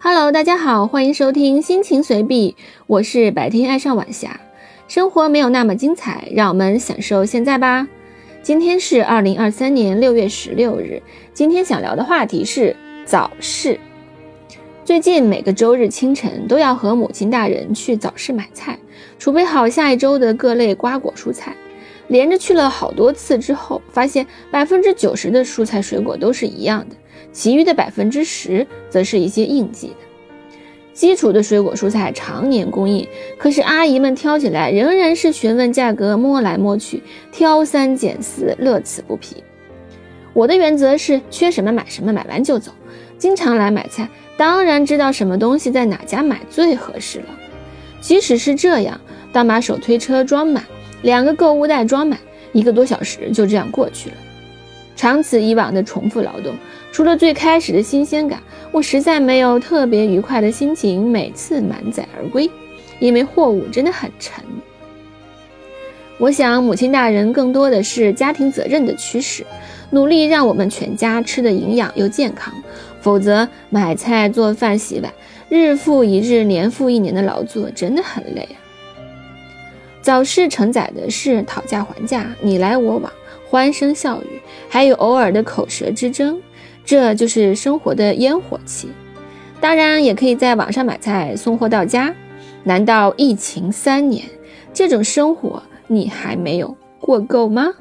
Hello，大家好，欢迎收听心情随笔，我是白天爱上晚霞。生活没有那么精彩，让我们享受现在吧。今天是二零二三年六月十六日，今天想聊的话题是早市。最近每个周日清晨都要和母亲大人去早市买菜，储备好下一周的各类瓜果蔬菜。连着去了好多次之后，发现百分之九十的蔬菜水果都是一样的，其余的百分之十则是一些应季的。基础的水果蔬菜常年供应，可是阿姨们挑起来仍然是询问价格，摸来摸去，挑三拣四，乐此不疲。我的原则是缺什么买什么，买完就走。经常来买菜，当然知道什么东西在哪家买最合适了。即使是这样，当把手推车装满。两个购物袋装满，一个多小时就这样过去了。长此以往的重复劳动，除了最开始的新鲜感，我实在没有特别愉快的心情。每次满载而归，因为货物真的很沉。我想，母亲大人更多的是家庭责任的驱使，努力让我们全家吃的营养又健康。否则，买菜、做饭、洗碗，日复一日、年复一年的劳作，真的很累啊。早市承载的是讨价还价、你来我往、欢声笑语，还有偶尔的口舌之争，这就是生活的烟火气。当然，也可以在网上买菜送货到家。难道疫情三年，这种生活你还没有过够吗？